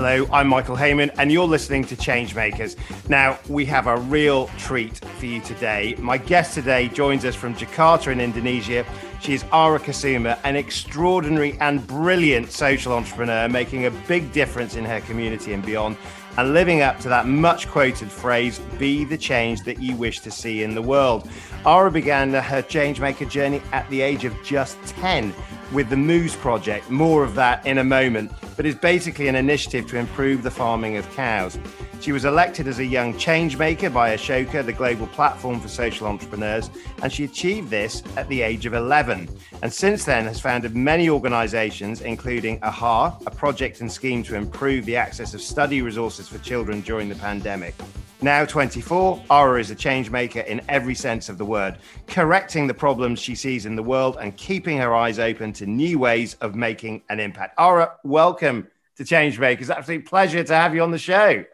Hello, I'm Michael Heyman, and you're listening to Changemakers. Now, we have a real treat for you today. My guest today joins us from Jakarta in Indonesia. She is Ara Kusuma, an extraordinary and brilliant social entrepreneur, making a big difference in her community and beyond, and living up to that much quoted phrase be the change that you wish to see in the world. Ara began her changemaker journey at the age of just 10 with the Moose Project. More of that in a moment, but it's basically an initiative to improve the farming of cows. She was elected as a young changemaker by Ashoka, the global platform for social entrepreneurs, and she achieved this at the age of 11. And since then has founded many organizations, including AHA, a project and scheme to improve the access of study resources for children during the pandemic. Now 24, Ara is a change maker in every sense of the word, correcting the problems she sees in the world and keeping her eyes open to new ways of making an impact. Ara, welcome to Change Makers. Absolute pleasure to have you on the show.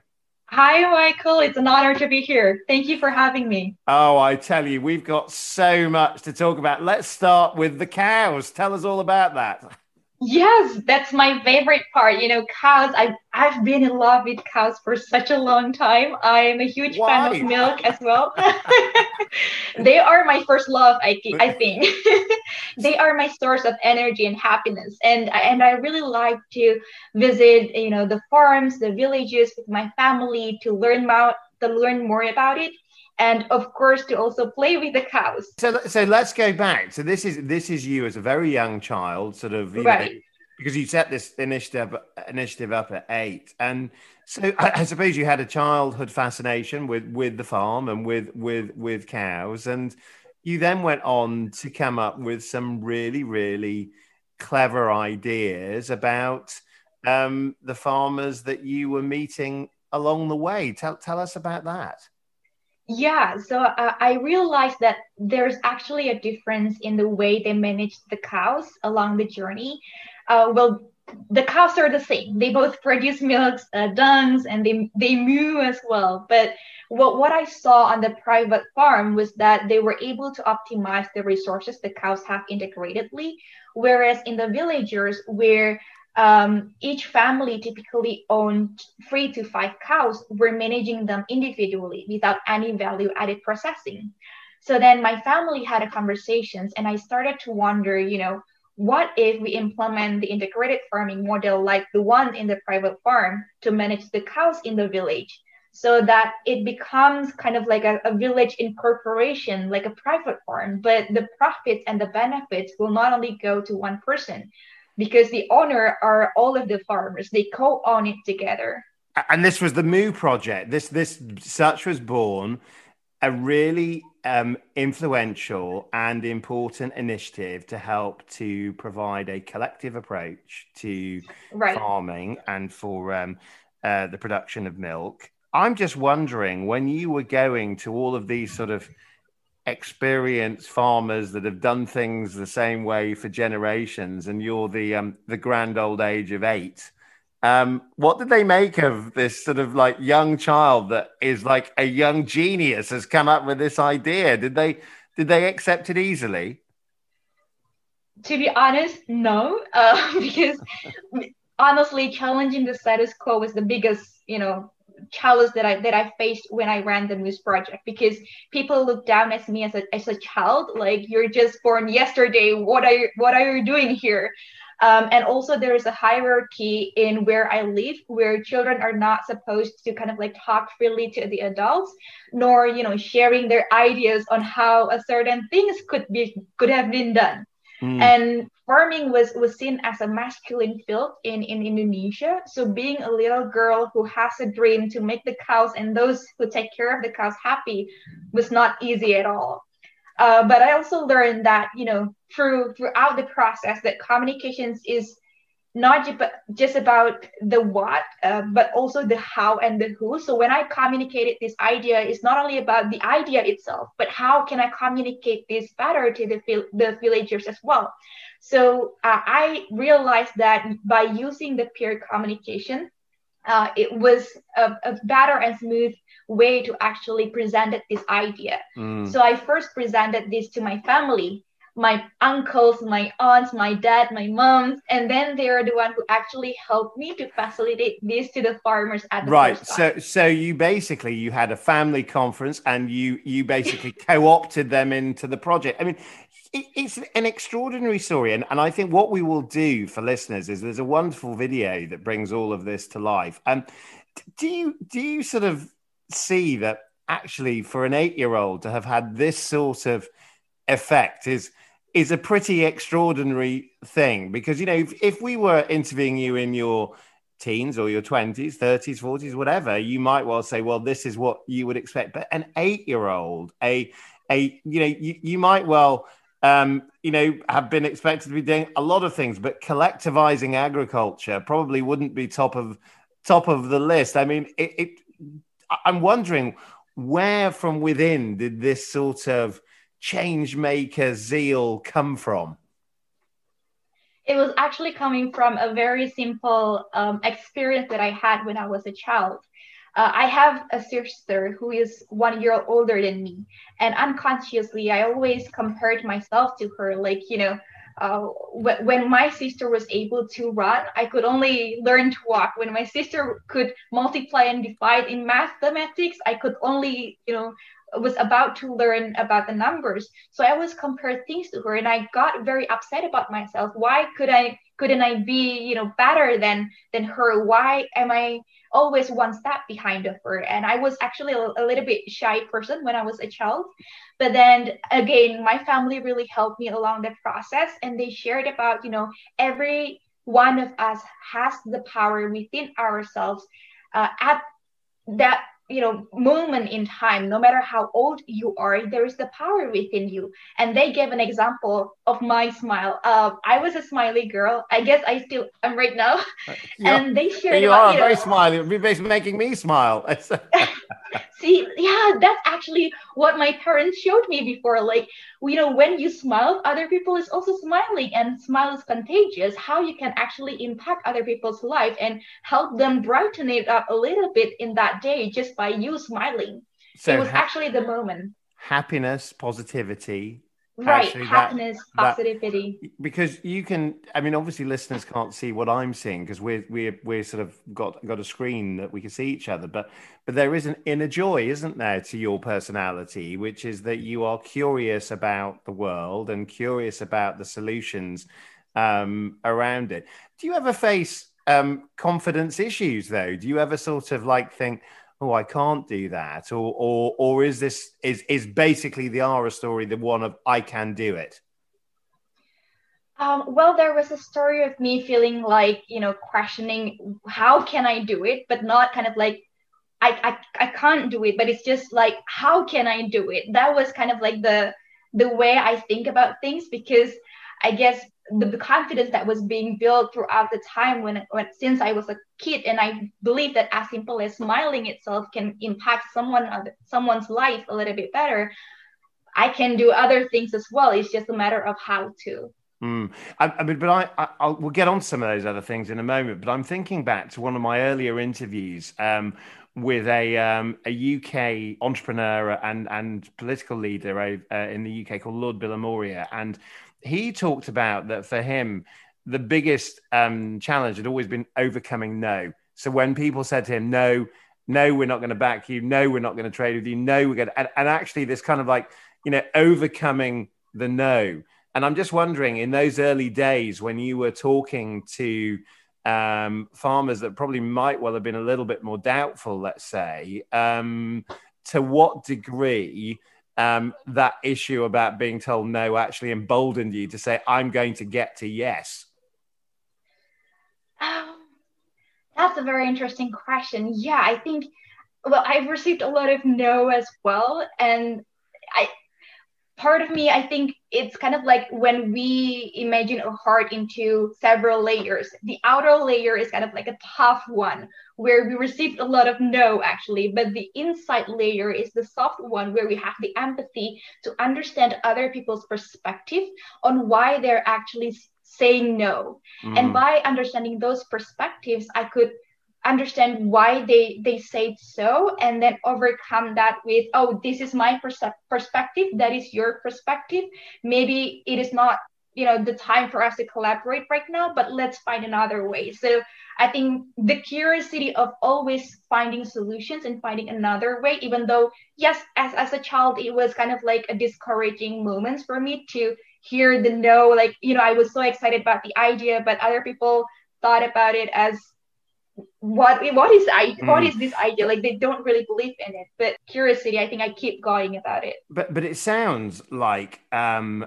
Hi, Michael. It's an honor to be here. Thank you for having me. Oh, I tell you, we've got so much to talk about. Let's start with the cows. Tell us all about that. Yes, that's my favorite part. You know, cows. I've I've been in love with cows for such a long time. I am a huge Why? fan of milk as well. they are my first love. I I think they are my source of energy and happiness. And and I really like to visit, you know, the farms, the villages with my family to learn about to learn more about it and of course to also play with the cows. So, so let's go back. So this is this is you as a very young child, sort of, right? Know, because you set this initiative initiative up at eight, and so I, I, suppose you had a childhood fascination with with the farm and with with with cows, and you then went on to come up with some really really clever ideas about um, the farmers that you were meeting along the way. Tell tell us about that. Yeah, so uh, I realized that there's actually a difference in the way they manage the cows along the journey. Uh, well, the cows are the same. They both produce milks, uh, dungs, and they they moo as well. But what what I saw on the private farm was that they were able to optimize the resources the cows have integratedly, whereas in the villagers where um, each family typically owned three to five cows. We're managing them individually without any value added processing. So then my family had a conversations and I started to wonder, you know, what if we implement the integrated farming model like the one in the private farm to manage the cows in the village so that it becomes kind of like a, a village incorporation, like a private farm, but the profits and the benefits will not only go to one person, because the owner are all of the farmers. They co-own it together. And this was the Moo project. This this such was born a really um, influential and important initiative to help to provide a collective approach to right. farming and for um, uh, the production of milk. I'm just wondering when you were going to all of these sort of experienced farmers that have done things the same way for generations, and you're the um, the grand old age of eight. Um, what did they make of this sort of like young child that is like a young genius has come up with this idea? Did they did they accept it easily? To be honest, no, uh, because honestly, challenging the status quo was the biggest, you know, challenge that I that I faced when I ran the Moose Project because people look down at me as a as a child, like you're just born yesterday. What are you, what are you doing here? Um, and also there is a hierarchy in where I live, where children are not supposed to kind of like talk freely to the adults, nor you know sharing their ideas on how a certain things could be could have been done. Mm. And farming was was seen as a masculine field in in Indonesia. So being a little girl who has a dream to make the cows and those who take care of the cows happy was not easy at all. Uh, but I also learned that you know through throughout the process that communications is not just about the what, uh, but also the how and the who. So when I communicated this idea, it's not only about the idea itself, but how can I communicate this better to the the villagers as well. So uh, I realized that by using the peer communication, uh, it was a, a, better and smooth way to actually present this idea. Mm. So I first presented this to my family my uncles, my aunts, my dad, my moms, and then they are the one who actually helped me to facilitate this to the farmers at the right. So so you basically you had a family conference and you you basically co-opted them into the project. I mean, it, it's an extraordinary story, and and I think what we will do for listeners is there's a wonderful video that brings all of this to life. And um, do you do you sort of see that actually for an eight year old to have had this sort of effect is is a pretty extraordinary thing because you know if, if we were interviewing you in your teens or your 20s 30s 40s whatever you might well say well this is what you would expect. But an 8 year old a a you know you, you might well um, you know have been expected to be doing a lot of things but collectivizing agriculture probably wouldn't be top of top of the list. I mean it, it i'm wondering where from within did this sort of change maker zeal come from? It was actually coming from a very simple um, experience that I had when I was a child. Uh, I have a sister who is one year older than me, and unconsciously, I always compared myself to her. Like, you know, uh, when my sister was able to run, I could only learn to walk. When my sister could multiply and divide in mathematics, I could only, you know, was about to learn about the numbers. So I always compared things to her, and I got very upset about myself. Why could I couldn't I be, you know, better than than her? Why am I always one step behind of her? And I was actually a, a little bit shy person when I was a child. But then again, my family really helped me along the process, and they shared about, you know, every one of us has the power within ourselves uh, at that you know moment in time no matter how old you are there is the power within you. And they gave an example of my smile. Uh, i was a smiley girl. I guess i still am right now. And they shared you about, are you know, very smiley. You're making me smile. See yeah that's actually what my parents showed me before. Like you know when you smile other people is also smiling and smile is contagious. How you can actually impact other people's life and help them brighten it up a little bit in that day just by you smiling. So it was ha- actually the moment. happiness positivity right happiness that, positivity. That, because you can i mean obviously listeners can't see what i'm seeing because we're we're we're sort of got got a screen that we can see each other but but there is an inner joy isn't there to your personality which is that you are curious about the world and curious about the solutions um, around it. Do you ever face um, confidence issues though? Do you ever sort of like think oh i can't do that or or or is this is is basically the ara story the one of i can do it um, well there was a story of me feeling like you know questioning how can i do it? but not kind of like I, I i can't do it but it's just like how can i do it? That was kind of like the the way i think about things because i guess the, the, confidence that was being built throughout the time when, when since I was a kid, and I believe that as simple as smiling itself can impact someone someone's life a little bit better. I can do other things as well. It's just a matter of how to. Mm. I, I, mean, but I, I, will we'll get on some of those other things in a moment. But I'm thinking back to one of my earlier interviews um, with a um, a UK entrepreneur and and political leader uh, in the UK called Lord Bilimoria, and he talked about that for him, the biggest um, challenge had always been overcoming no. So when people said to him, no, no, we're not going to back you, no, we're not going to trade with you, no, we're going to, and, and actually this kind of like, you know, overcoming the no. And I'm just wondering, in those early days when you were talking to um, farmers that probably might well have been a little bit more doubtful, let's say, um, to what degree um, that issue about being told no actually emboldened you to say, I'm going to get to yes? Um, that's a very interesting question. Yeah, I think, well, I've received a lot of no as well. And I, part of me, I think it's kind of like when we imagine a heart into several layers. The outer layer is kind of like a tough one where we received a lot of no, actually, but the inside layer is the soft one where we have the empathy to understand other people's perspective on why they're actually saying no. Mm. And by understanding those perspectives, I could understand why they they say so and then overcome that with oh this is my pers- perspective that is your perspective. Maybe it is not you know the time for us to collaborate right now but let's find another way. So i think the curiosity of always finding solutions and finding another way even though yes as, as a child it was kind of like a discouraging moments for me to hear the no like you know i was so excited about the idea but other people thought about it as what what is I mm. what is this idea? Like they don't really believe in it. But curiosity, I think I keep going about it. But but it sounds like um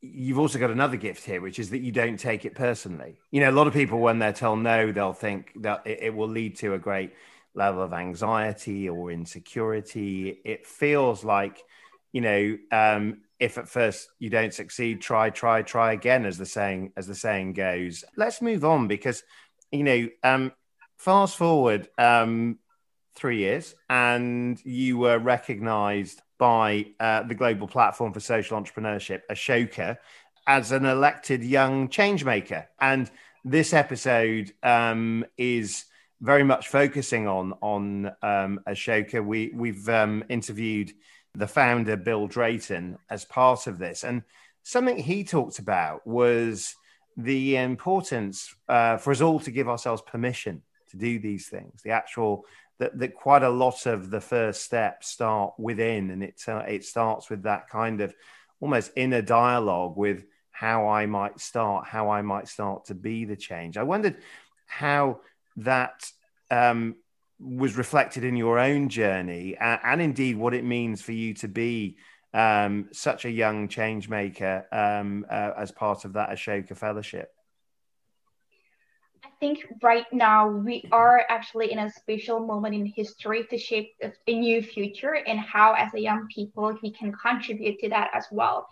you've also got another gift here, which is that you don't take it personally. You know, a lot of people when they're told no, they'll think that it, it will lead to a great level of anxiety or insecurity. It feels like, you know, um, if at first you don't succeed, try, try, try again, as the saying as the saying goes. Let's move on because, you know, um, fast forward um, three years, and you were recognised by uh, the Global Platform for Social Entrepreneurship, Ashoka, as an elected young changemaker. And this episode um, is very much focusing on on um, Ashoka. We we've um, interviewed the founder Bill Drayton as part of this, and something he talked about was the importance uh, for us all to give ourselves permission to do these things. The actual that, that quite a lot of the first steps start within, and it uh, it starts with that kind of almost inner dialogue with how I might start, how I might start to be the change. I wondered how that um, was reflected in your own journey, and, and, indeed what it means for you to be um, such a young change maker um, uh, as part of that Ashoka Fellowship think right now we are actually in a special moment in history to shape a new future and how as a young people we can contribute to that as well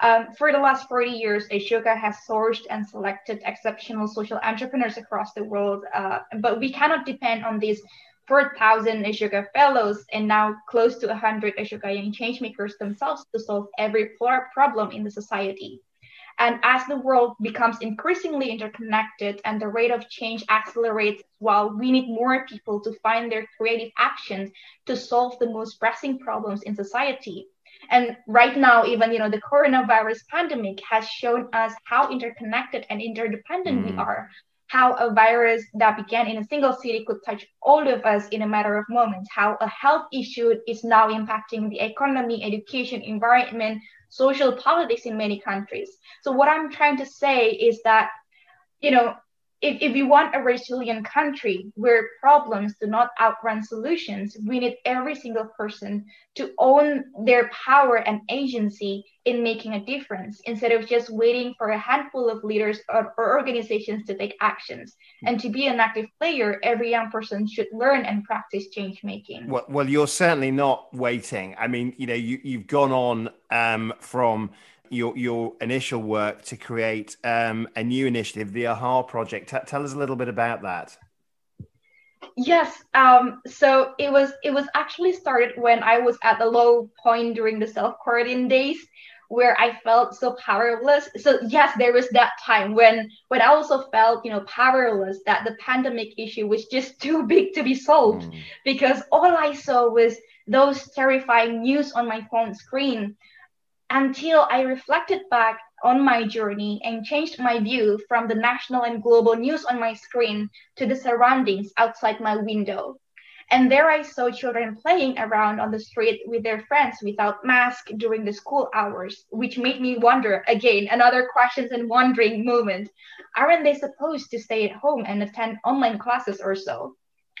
um, for the last 40 years ashoka has sourced and selected exceptional social entrepreneurs across the world uh, but we cannot depend on these 4,000 Ashoka fellows and now close to 100 Ashoka young changemakers themselves to solve every problem in the society. And as the world becomes increasingly interconnected and the rate of change accelerates, while we need more people to find their creative actions to solve the most pressing problems in society. And right now, even you know, the coronavirus pandemic has shown us how interconnected and interdependent mm. we are. How a virus that began in a single city could touch all of us in a matter of moments. How a health issue is now impacting the economy, education, environment, social politics in many countries. So what I'm trying to say is that, you know, if, if we want a resilient country where problems do not outrun solutions, we need every single person to own their power and agency in making a difference instead of just waiting for a handful of leaders or, or organizations to take actions. And to be an active player, every young person should learn and practice change making. Well, well, you're certainly not waiting. I mean, you know, you, you've gone on um, from your your initial work to create um, a new initiative, the AHA Project. T- tell us a little bit about that. Yes. Um, so it was it was actually started when I was at the low point during the self quarantine days where I felt so powerless. So yes, there was that time when when I also felt, you know, powerless that the pandemic issue was just too big to be solved mm. because all I saw was those terrifying news on my phone screen until I reflected back on my journey and changed my view from the national and global news on my screen to the surroundings outside my window. And there I saw children playing around on the street with their friends without mask during the school hours, which made me wonder again, another questions and wondering moment. Aren't they supposed to stay at home and attend online classes or so?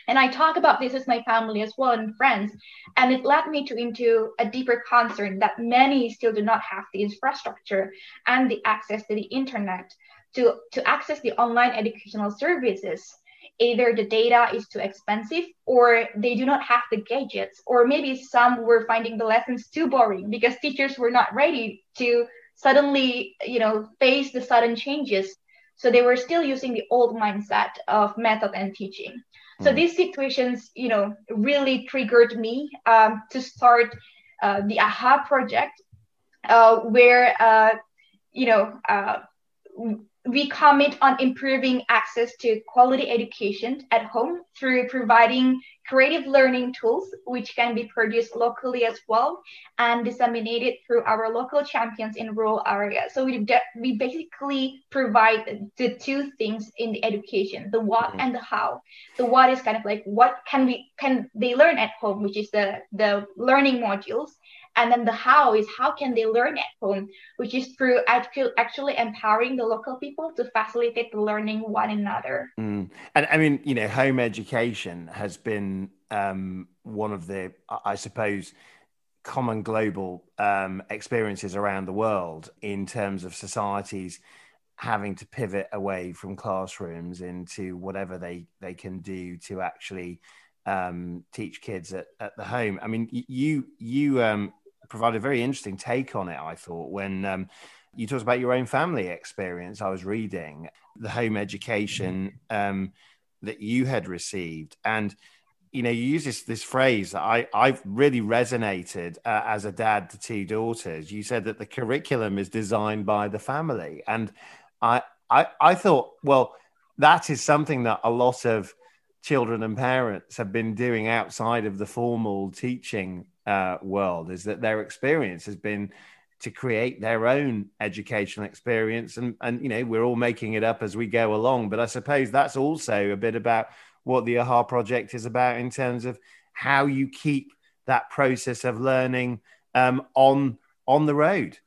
And i talk about this with my family as well and friends and it led me to into a deeper concern that many still do not have the infrastructure and the access to the internet to, to access the online educational services. Either the data is too expensive or they do not have the gadgets or maybe some were finding the lessons too boring because teachers were not ready to suddenly you know face the sudden changes. So they were still using the old mindset of method and teaching so mm. these situations, you know, really triggered me um, to start uh, the AHA project, uh, where uh, you know uh, we commit on improving access to quality education at home through providing creative learning tools, which can be produced locally as well and disseminated through our local champions in rural areas. So we, de- we basically provide the two things in the education, the what mm-hmm. and the how. The what is kind of like what can we can they learn at home, which is the the learning modules, and then the how is how can they learn at home, which is through actually empowering the local people to facilitate the learning one another. Mm. And I mean, you know, home education has been um, one of the, I suppose, common global um, experiences around the world in terms of societies having to pivot away from classrooms into whatever they they can do to actually um, teach kids at, at the home. I mean, you you um, provide a very interesting take on it. I thought when um, you talked about your own family experience, I was reading the home education um, that you had received, and you know, you use this this phrase that I I've really resonated uh, as a dad to two daughters. You said that the curriculum is designed by the family, and I I I thought, well, that is something that a lot of children and parents have been doing outside of the formal teaching uh, world is that their experience has been to create their own educational experience and and you know we're all making it up as we go along. But i suppose that's also a bit about what the aha project is about in terms of how you keep that process of learning um, on on the road.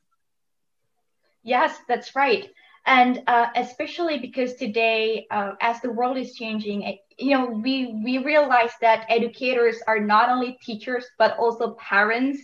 Yes that's right and uh, especially because today uh, as the world is changing you know we we realize that educators are not only teachers but also parents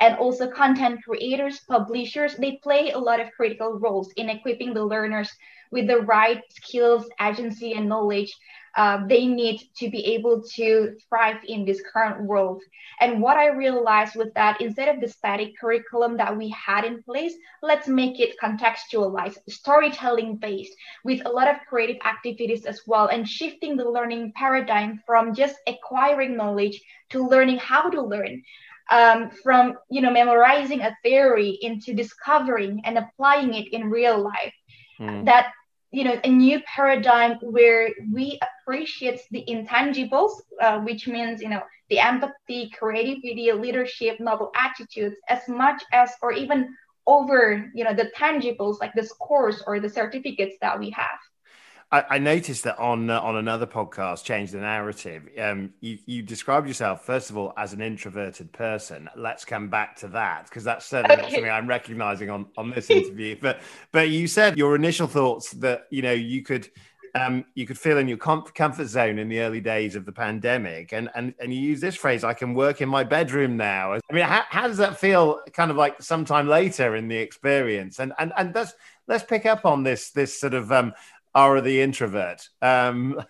and also content creators publishers. They play a lot of critical roles in equipping the learners with the right skills agency and knowledge uh, they need to be able to thrive in this current world. And what I realized was that instead of the static curriculum that we had in place, let's make it contextualized, storytelling based, with a lot of creative activities as well, and shifting the learning paradigm from just acquiring knowledge to learning how to learn. Um, from you know memorizing a theory into discovering and applying it in real life. Mm. That you know a new paradigm where we appreciate the intangibles uh, which means you know the empathy creativity leadership novel attitudes as much as or even over you know the tangibles like the scores or the certificates that we have I, I noticed that on uh, on another podcast, Change the Narrative, um, you, you described yourself first of all as an introverted person. Let's come back to that because that's certainly okay. something I'm recognizing on on this interview. but but you said your initial thoughts that you know you could um, you could feel in your com- comfort zone in the early days of the pandemic, and and and you use this phrase, "I can work in my bedroom now." I mean, how, how does that feel? Kind of like sometime later in the experience, and and and let's let's pick up on this this sort of um, are the introvert. Um,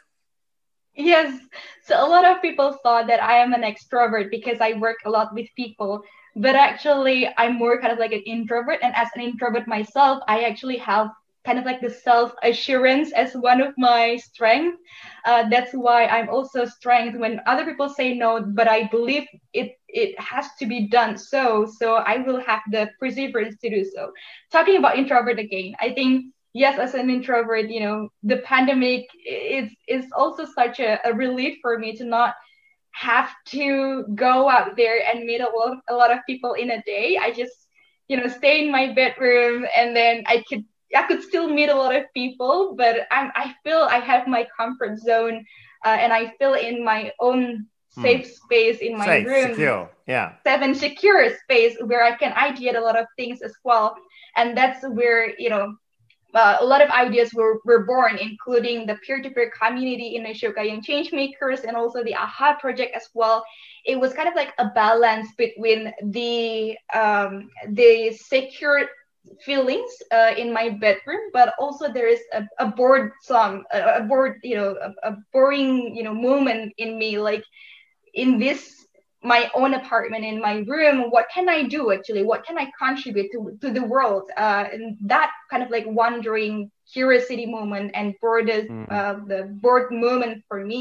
yes. So a lot of people thought that I am an extrovert because I work a lot with people. But actually, I'm more kind of like an introvert. And as an introvert myself, I actually have kind of like the self assurance as one of my strengths. Uh, that's why I'm also strength when other people say no, but I believe it it has to be done so. So I will have the perseverance to do so. Talking about introvert again, I think yes, as an introvert, you know, the pandemic is is also such a, a relief for me to not have to go out there and meet a lot, of, a lot of people in a day. I just, you know, stay in my bedroom and then I could I could still meet a lot of people, but I'm I feel I have my comfort zone uh, and I feel in my own hmm. safe space in my safe, room. Secure. Yeah. Seven secure space where I can ideate a lot of things as well. And that's where, you know, uh, a lot of ideas were, were born, including the peer-to-peer community in Ashoka Young Changemakers and also the AHA project as well. It was kind of like a balance between the um, the secure feelings uh, in my bedroom, but also there is a, a bored song, a, a bored, you know, a, a boring, you know, moment in me, like in this my own apartment in my room what can i do actually? What can i contribute to, to the world? Uh, and that kind of like wondering curiosity moment and bored mm. uh, the bored moment for me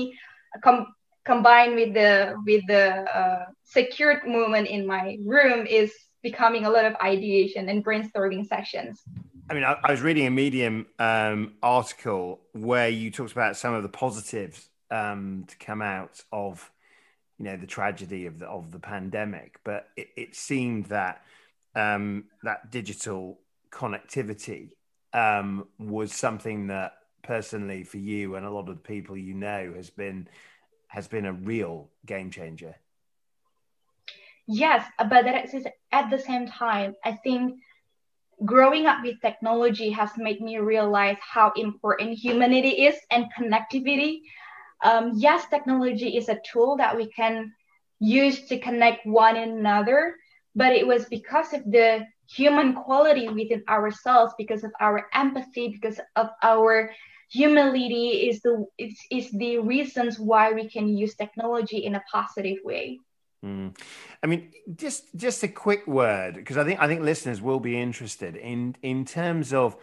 com- combined with the with the uh, secured moment in my room is becoming a lot of ideation and brainstorming sessions. I mean, I, I was reading a Medium um, article where you talked about some of the positives um, to come out of, you know, the tragedy of the of the pandemic, but it, it seemed that um, that digital connectivity um, was something that personally for you and a lot of the people you know has been has been a real game changer. Yes, but at the same time, I think growing up with technology has made me realize how important humanity is and connectivity. Um, yes, technology is a tool that we can use to connect one another, but it was because of the human quality within ourselves, because of our empathy, because of our humility is the is, is the reasons why we can use technology in a positive way. Mm. I mean, just just a quick word because I think I think listeners will be interested in in terms of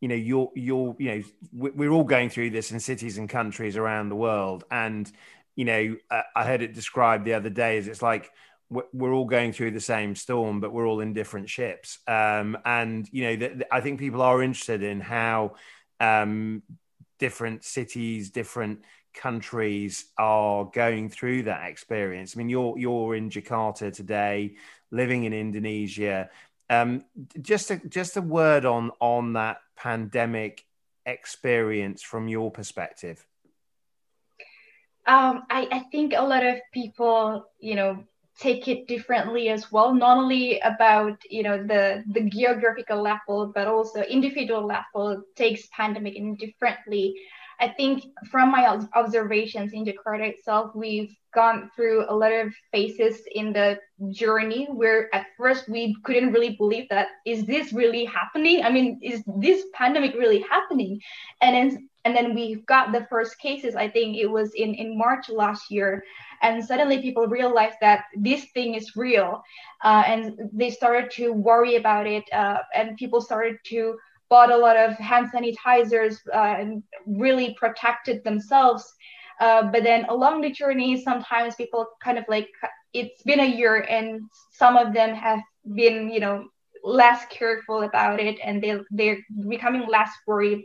you know your your you're you know we're all going through this in cities and countries around the world, and you know I heard it described the other day as it's like we're all going through the same storm, but we're all in different ships. Um, and you know, I think people are interested in how um, different cities, different countries are going through that experience. I mean, you're you're in Jakarta today, living in Indonesia. Um, just a just a word on on that pandemic experience from your perspective. Um, I, I think a lot of people, you know, take it differently as well not only about you know the the geographical level but also individual level takes pandemic in differently I think from my observations in Jakarta itself, we've gone through a lot of phases in the journey where at first we couldn't really believe that is this really happening? I mean, is this pandemic really happening? And then and then we got the first cases. I think it was in in March last year, and suddenly people realized that this thing is real, uh, and they started to worry about it, uh, and people started to bought a lot of hand sanitizers uh, and really protected themselves. Uh, but then along the journey, sometimes people kind of like it's been a year and some of them have been, you know, less careful about it and they they're becoming less worried.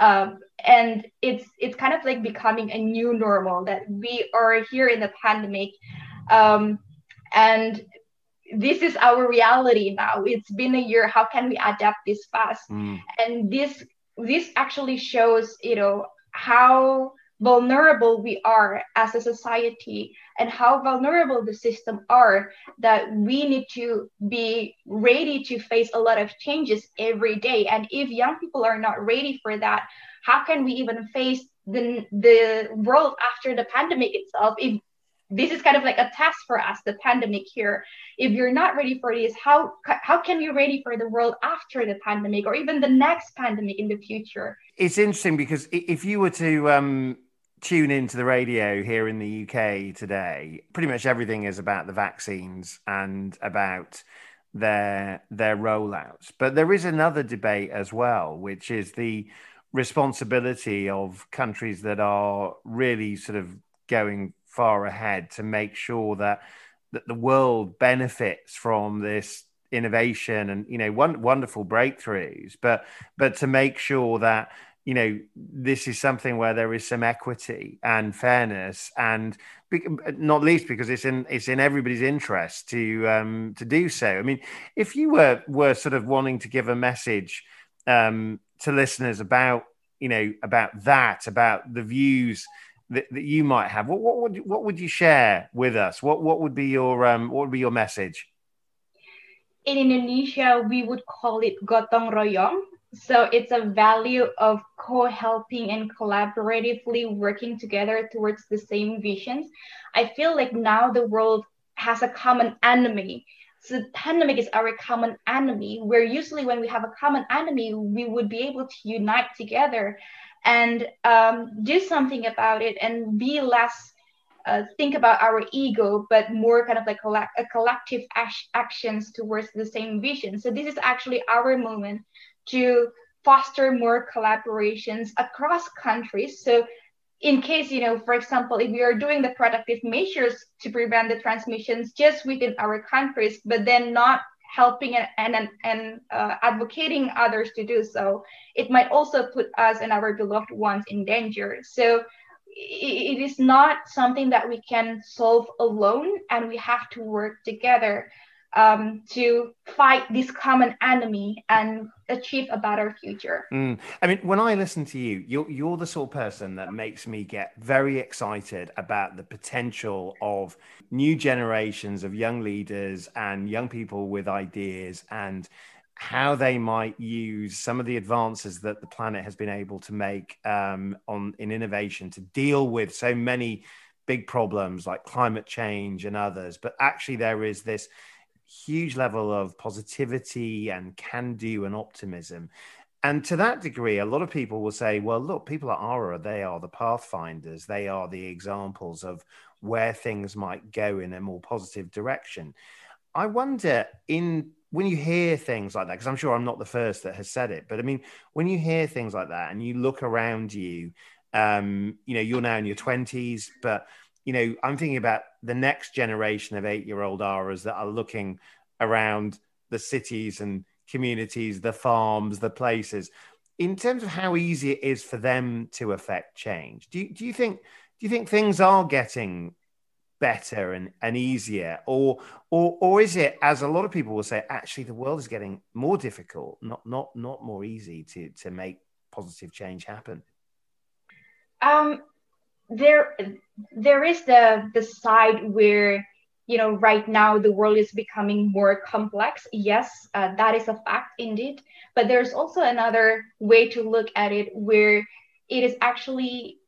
Um, and it's it's kind of like becoming a new normal that we are here in the pandemic. Um, and this is our reality now. It's been a year. How can we adapt this fast? Mm. and this this actually shows you know how vulnerable we are as a society and how vulnerable the system are that we need to be ready to face a lot of changes every day. And if young people are not ready for that how can we even face the the world after the pandemic itself if this is kind of like a test for us the pandemic here. If you're not ready for this how how can you ready for the world after the pandemic or even the next pandemic in the future? It's interesting because if you were to um, tune into the radio here in the uk today pretty much everything is about the vaccines and about their their rollouts. But there is another debate as well which is the responsibility of countries that are really sort of going far ahead to make sure that that the world benefits from this innovation and you know one, wonderful breakthroughs. But but to make sure that you know this is something where there is some equity and fairness and not least because it's in it's in everybody's interest to um to do so. I mean if you were were sort of wanting to give a message um to listeners about you know about that about the views that, that you might have, what, what would what would you share with us? What what would be your um, what would be your message? In Indonesia, we would call it gotong royong. So it's a value of co-helping and collaboratively working together towards the same visions. I feel like now the world has a common enemy. So the pandemic is our common enemy, where usually when we have a common enemy, we would be able to unite together and um, do something about it and be less uh, think about our ego, but more kind of like a, a collective actions towards the same vision. So this is actually our moment to foster more collaborations across countries. So in case, you know, for example, if we are doing the productive measures to prevent the transmissions just within our countries, but then not helping and and, and uh, advocating others to do so, it might also put us and our beloved ones in danger. So it is not something that we can solve alone, and we have to work together um, to fight this common enemy and achieve a better future. Mm. I mean, when I listen to you, you're, you're the sort of person that makes me get very excited about the potential of new generations of young leaders and young people with ideas and how they might use some of the advances that the planet has been able to make um, on in innovation to deal with so many big problems like climate change and others. But actually, there is this huge level of positivity and can do and optimism. And to that degree, a lot of people will say, well, look, people at Ara, they are the pathfinders, they are the examples of where things might go in a more positive direction. I wonder in when you hear things like that, because I'm sure I'm not the first that has said it, but I mean, when you hear things like that and you look around you, um, you know, you're now in your 20s, but you know, I'm thinking about the next generation of eight year old Aras that are looking around the cities and communities, the farms, the places. In terms of how easy it is for them to affect change, do you, do you think do you think things are getting better and, and easier, or or or is it, as a lot of people will say, actually the world is getting more difficult, not not not more easy to to make positive change happen? Um, there there is the the side where you know right now the world is becoming more complex. Yes uh, that is a fact indeed. But there's also another way to look at it where it is actually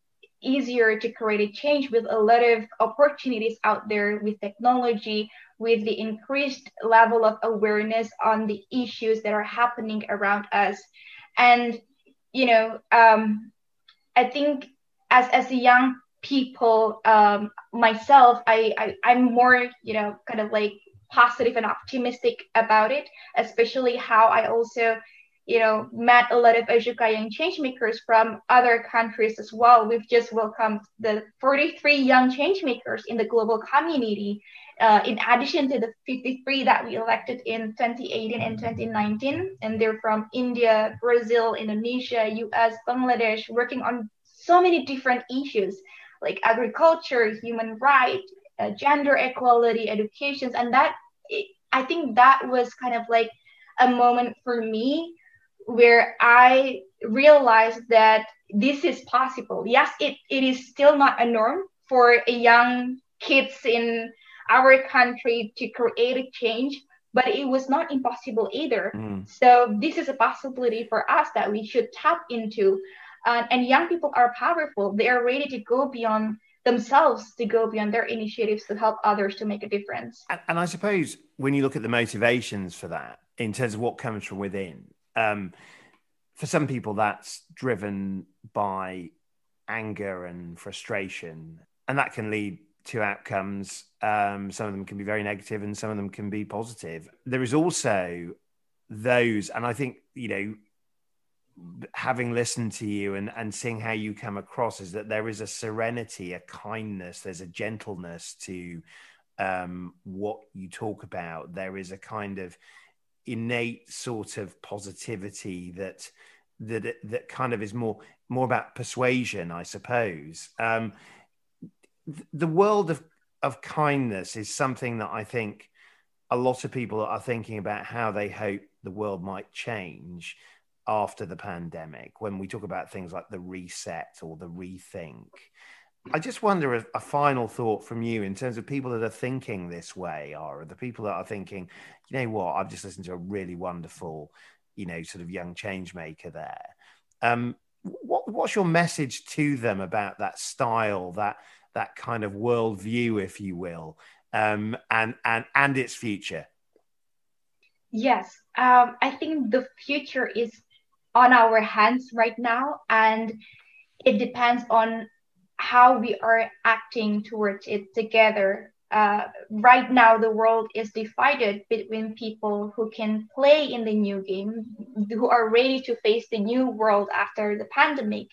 easier to create a change with a lot of opportunities out there with technology with the increased level of awareness on the issues that are happening around us. And you know um, i think as as a young people um, myself I, I i'm more you know kind of like positive and optimistic about it especially how i also you know met a lot of Ashoka young change makers from other countries as well. We've just welcomed the 43 young change makers in the global community uh, in addition to the 53 that we elected in 2018 and 2019 and they're from india brazil indonesia us bangladesh working on so many different issues like agriculture, human rights, uh, gender equality, education, and that I think that was kind of like a moment for me where I realized that this is possible. Yes, it, it is still not a norm for a young kids in our country to create a change, but it was not impossible either. Mm. So this is a possibility for us that we should tap into. Uh, and young people are powerful. They are ready to go beyond themselves, to go beyond their initiatives to help others to make a difference. And, and I suppose when you look at the motivations for that, in terms of what comes from within, um, for some people that's driven by anger and frustration, and that can lead to outcomes. Um, some of them can be very negative, and some of them can be positive. There is also those, and I think you know having listened to you and, and seeing how you come across is that there is a serenity, a kindness, there's a gentleness to um, what you talk about. There is a kind of innate sort of positivity that that that kind of is more more about persuasion, I suppose. Um, the world of of kindness is something that I think a lot of people are thinking about how they hope the world might change after the pandemic when we talk about things like the reset or the rethink. I just wonder a, a, final thought from you in terms of people that are thinking this way, or the people that are thinking, you know what, I've just listened to a really wonderful, you know, sort of young change maker there. Um, what, what's your message to them about that style, that that kind of worldview, if you will, um, and and and its future? Yes, um, I think the future is on our hands right now and it depends on how we are acting towards it together uh, right now the world is divided between people who can play in the new game who are ready to face the new world after the pandemic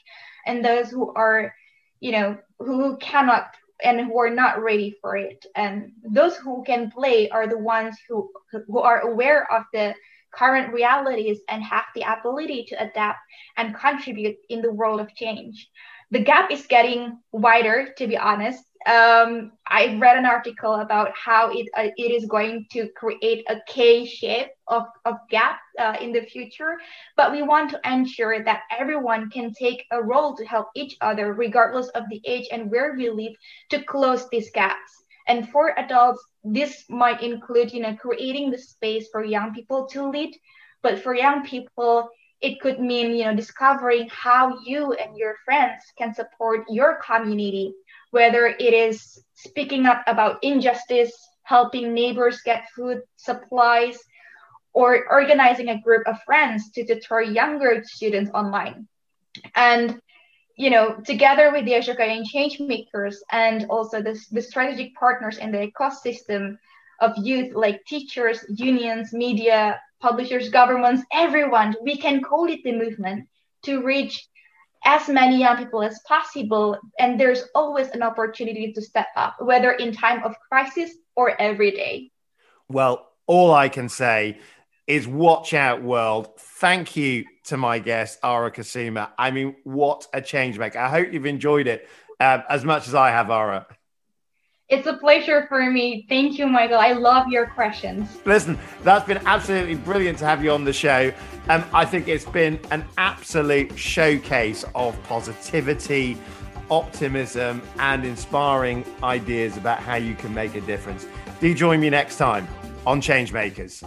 and those who are you know who cannot and who are not ready for it. And those who can play are the ones who who are aware of the current realities and have the ability to adapt and contribute in the world of change. The gap is getting wider, to be honest. Um, I read an article about how it uh, it is going to create a K shape of, of gap uh, in the future, but we want to ensure that everyone can take a role to help each other, regardless of the age and where we live, to close these gaps. And for adults, this might include, you know, creating the space for young people to lead. But for young people, it could mean, you know, discovering how you and your friends can support your community, whether it is speaking up about injustice, helping neighbors get food supplies, or organizing a group of friends to tutor younger students online. And you know, together with the Ashoka change makers and also the, the strategic partners in the ecosystem of youth like teachers, unions, media, publishers, governments, everyone, we can call it the movement to reach as many young people as possible. And there's always an opportunity to step up, whether in time of crisis or every day. Well, all I can say is watch out, world. Thank you to my guest, Ara Kusuma. I mean, what a change maker. I hope you've enjoyed it um, as much as I have, Ara. It's a pleasure for me. Thank you, Michael. I love your questions. Listen, that's been absolutely brilliant to have you on the show. Um, I think it's been an absolute showcase of positivity, optimism, and inspiring ideas about how you can make a difference. Do join me next time on Changemakers.